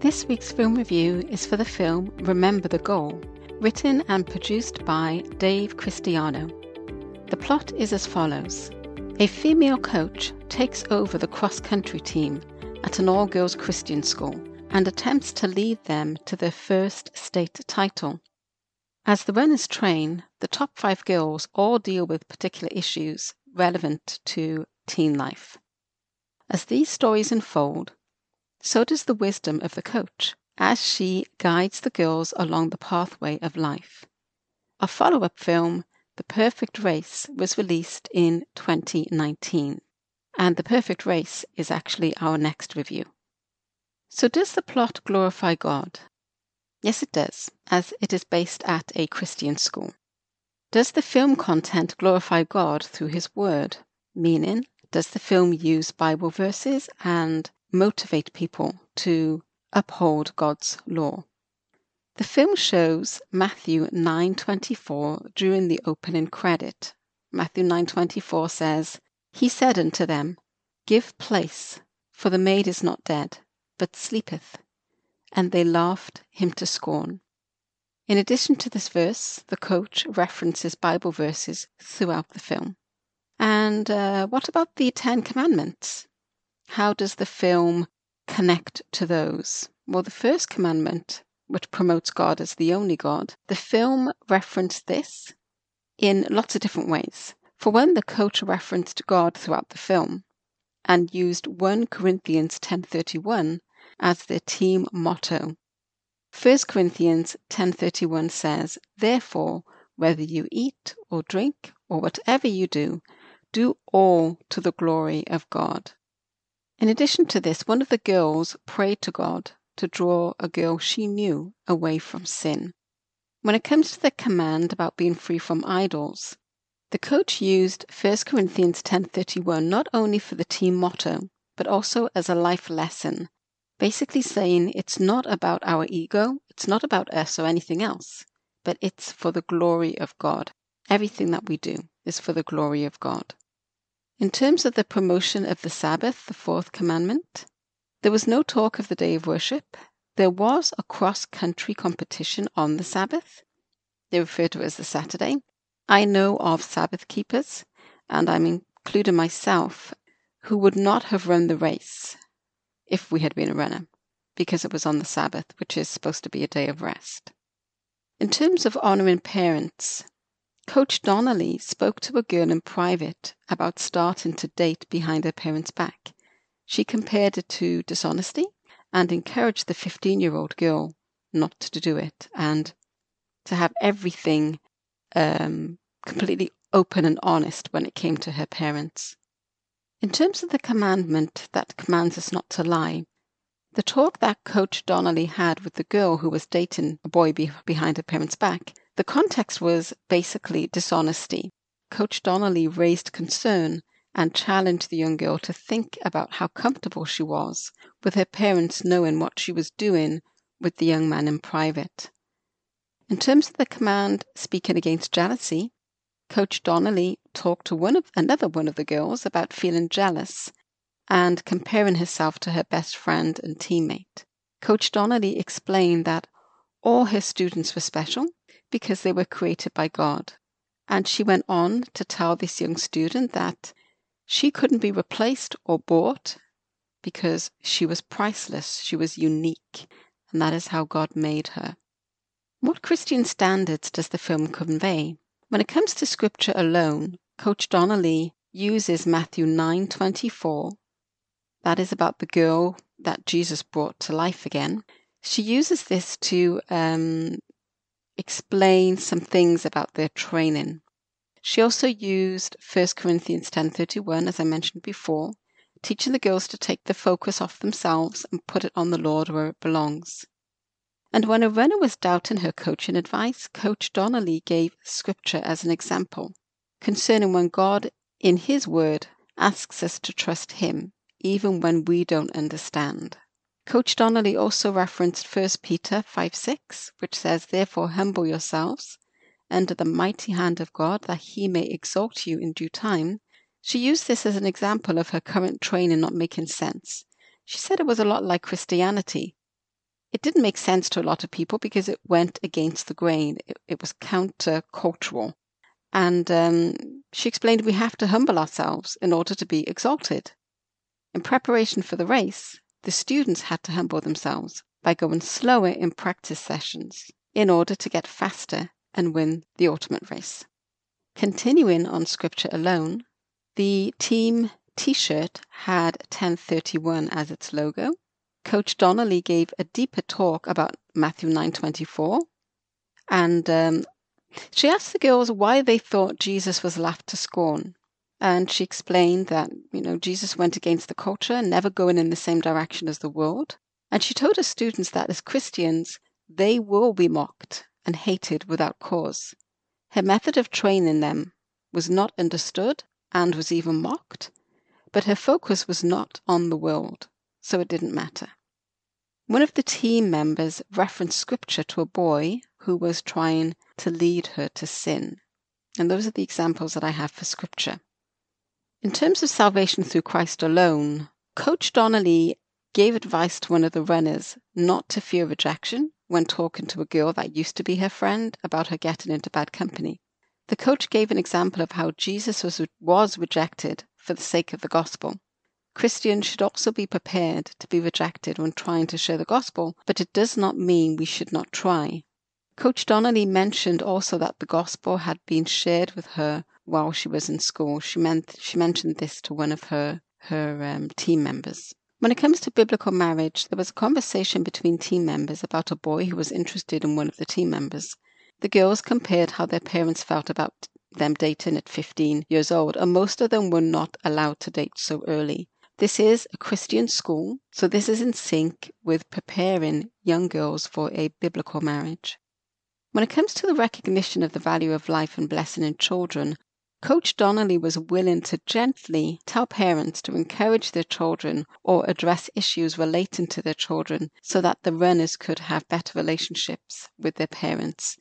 This week's film review is for the film Remember the Goal, written and produced by Dave Christiano. The plot is as follows A female coach takes over the cross country team at an all girls Christian school and attempts to lead them to their first state title. As the runners train, the top five girls all deal with particular issues relevant to teen life. As these stories unfold, so does the wisdom of the coach as she guides the girls along the pathway of life. A follow up film, The Perfect Race, was released in 2019, and The Perfect Race is actually our next review. So, does the plot glorify God? Yes, it does, as it is based at a Christian school. Does the film content glorify God through His Word? Meaning, does the film use Bible verses and motivate people to uphold God's law. The film shows Matthew 9:24 during the opening credit. Matthew 9:24 says, "He said unto them, Give place, for the maid is not dead, but sleepeth." And they laughed him to scorn. In addition to this verse, the coach references Bible verses throughout the film. And uh, what about the Ten Commandments? How does the film connect to those? Well, the first commandment, which promotes God as the only God, the film referenced this in lots of different ways. For one, the coach referenced God throughout the film and used 1 Corinthians 10:31 as their team motto. 1 Corinthians 10:31 says, "Therefore, whether you eat or drink or whatever you do, do all to the glory of God." In addition to this, one of the girls prayed to God to draw a girl she knew away from sin. When it comes to the command about being free from idols, the coach used 1 Corinthians 10:31 not only for the team motto, but also as a life lesson, basically saying it's not about our ego, it's not about us or anything else, but it's for the glory of God. Everything that we do is for the glory of God. In terms of the promotion of the Sabbath, the fourth commandment, there was no talk of the day of worship. There was a cross country competition on the Sabbath. They refer to it as the Saturday. I know of Sabbath keepers, and I'm including myself, who would not have run the race if we had been a runner, because it was on the Sabbath, which is supposed to be a day of rest. In terms of honoring parents, Coach Donnelly spoke to a girl in private about starting to date behind her parents' back. She compared it to dishonesty and encouraged the 15 year old girl not to do it and to have everything um, completely open and honest when it came to her parents. In terms of the commandment that commands us not to lie, the talk that Coach Donnelly had with the girl who was dating a boy be- behind her parents' back the context was basically dishonesty. Coach Donnelly raised concern and challenged the young girl to think about how comfortable she was with her parents knowing what she was doing with the young man in private. In terms of the command speaking against jealousy, Coach Donnelly talked to one of another one of the girls about feeling jealous and comparing herself to her best friend and teammate. Coach Donnelly explained that all her students were special because they were created by God. And she went on to tell this young student that she couldn't be replaced or bought because she was priceless, she was unique, and that is how God made her. What Christian standards does the film convey? When it comes to scripture alone, Coach Donnelly uses Matthew 9:24. That is about the girl that Jesus brought to life again. She uses this to um, explain some things about their training. She also used 1 Corinthians 10:31 as I mentioned before, teaching the girls to take the focus off themselves and put it on the Lord where it belongs. And when a runner was doubting her coaching advice, Coach Donnelly gave scripture as an example concerning when God in his word asks us to trust him even when we don't understand. Coach Donnelly also referenced 1 Peter 5 6, which says, Therefore, humble yourselves under the mighty hand of God, that he may exalt you in due time. She used this as an example of her current training not making sense. She said it was a lot like Christianity. it didn't make sense to a lot of people because it went against the grain. It, it was countercultural. And um, she explained we have to humble ourselves in order to be exalted. In preparation for the race, the students had to humble themselves by going slower in practice sessions in order to get faster and win the ultimate race. Continuing on scripture alone, the team t shirt had 1031 as its logo. Coach Donnelly gave a deeper talk about Matthew 9:24, and um, she asked the girls why they thought Jesus was laughed to scorn. And she explained that, you know, Jesus went against the culture, never going in the same direction as the world. And she told her students that as Christians, they will be mocked and hated without cause. Her method of training them was not understood and was even mocked, but her focus was not on the world, so it didn't matter. One of the team members referenced scripture to a boy who was trying to lead her to sin. And those are the examples that I have for scripture. In terms of salvation through Christ alone, Coach Donnelly gave advice to one of the runners not to fear rejection when talking to a girl that used to be her friend about her getting into bad company. The coach gave an example of how Jesus was, was rejected for the sake of the gospel. Christians should also be prepared to be rejected when trying to share the gospel, but it does not mean we should not try. Coach Donnelly mentioned also that the gospel had been shared with her while she was in school. She meant she mentioned this to one of her her um, team members. When it comes to biblical marriage, there was a conversation between team members about a boy who was interested in one of the team members. The girls compared how their parents felt about them dating at 15 years old, and most of them were not allowed to date so early. This is a Christian school, so this is in sync with preparing young girls for a biblical marriage. When it comes to the recognition of the value of life and blessing in children, Coach Donnelly was willing to gently tell parents to encourage their children or address issues relating to their children so that the runners could have better relationships with their parents.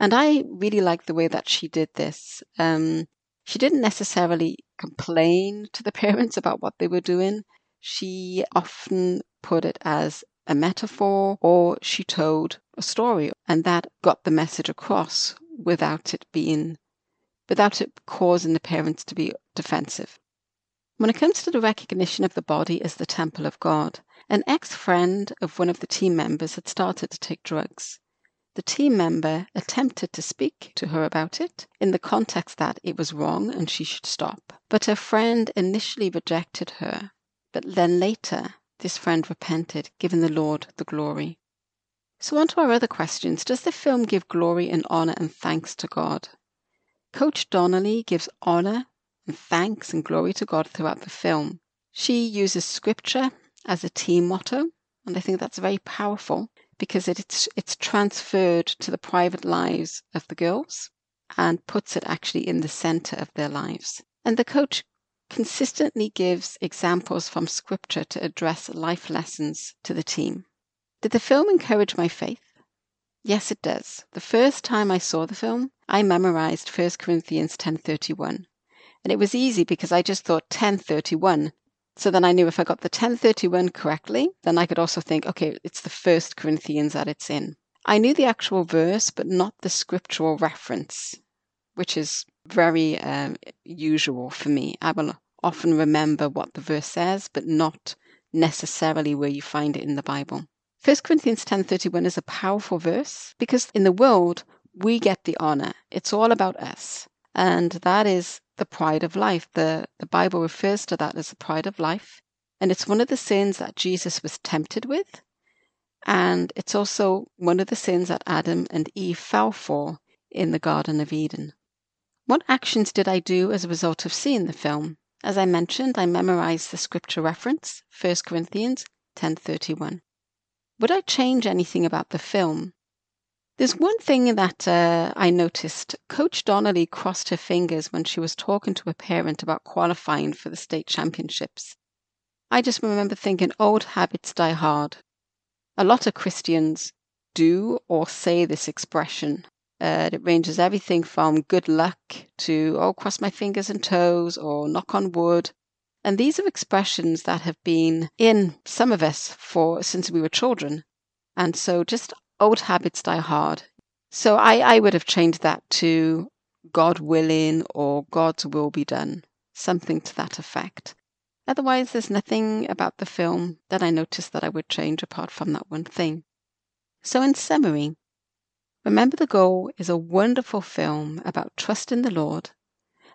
And I really like the way that she did this. Um, she didn't necessarily complain to the parents about what they were doing. She often put it as a metaphor or she told a story, and that got the message across without it being without it causing the parents to be defensive. When it comes to the recognition of the body as the temple of God, an ex friend of one of the team members had started to take drugs. The team member attempted to speak to her about it in the context that it was wrong and she should stop. But her friend initially rejected her, but then later this friend repented, giving the Lord the glory. So, on to our other questions. Does the film give glory and honor and thanks to God? Coach Donnelly gives honor and thanks and glory to God throughout the film. She uses scripture as a team motto, and I think that's very powerful because it's it's transferred to the private lives of the girls and puts it actually in the center of their lives. And the coach consistently gives examples from scripture to address life lessons to the team. Did the film encourage my faith? Yes, it does. The first time I saw the film, I memorized 1 Corinthians 10:31. And it was easy because I just thought 10:31. So then I knew if I got the 1031 correctly, then I could also think, okay, it's the first Corinthians that it's in. I knew the actual verse, but not the scriptural reference, which is very um, usual for me. I will often remember what the verse says, but not necessarily where you find it in the Bible. 1 Corinthians 10:31 is a powerful verse because in the world we get the honor. It's all about us. And that is the pride of life. The the Bible refers to that as the pride of life, and it's one of the sins that Jesus was tempted with. And it's also one of the sins that Adam and Eve fell for in the Garden of Eden. What actions did I do as a result of seeing the film? As I mentioned, I memorized the scripture reference, 1 Corinthians 10:31. Would I change anything about the film? There's one thing that uh, I noticed. Coach Donnelly crossed her fingers when she was talking to a parent about qualifying for the state championships. I just remember thinking, old habits die hard. A lot of Christians do or say this expression. Uh, it ranges everything from good luck to, oh, cross my fingers and toes or knock on wood. And these are expressions that have been in some of us for since we were children. And so just old habits die hard. So I, I would have changed that to God willing or God's will be done, something to that effect. Otherwise, there's nothing about the film that I noticed that I would change apart from that one thing. So, in summary, Remember the Goal is a wonderful film about trusting the Lord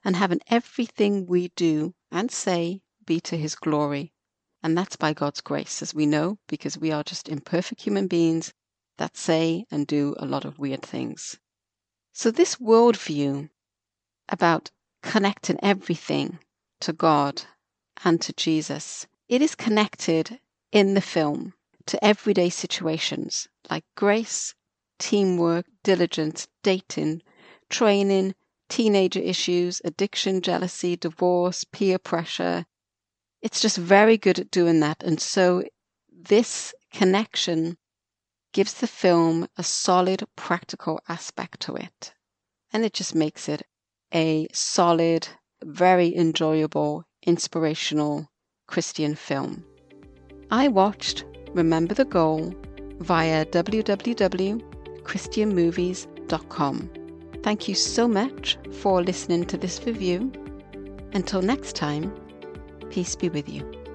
and having everything we do and say be to His glory. And that's by God's grace, as we know, because we are just imperfect human beings that say and do a lot of weird things. So, this worldview about connecting everything to God and to Jesus, it is connected in the film to everyday situations like grace, teamwork, diligence, dating, training, teenager issues, addiction, jealousy, divorce, peer pressure. It's just very good at doing that. And so this connection gives the film a solid practical aspect to it. And it just makes it a solid, very enjoyable, inspirational Christian film. I watched Remember the Goal via www.christianmovies.com. Thank you so much for listening to this review. Until next time, peace be with you.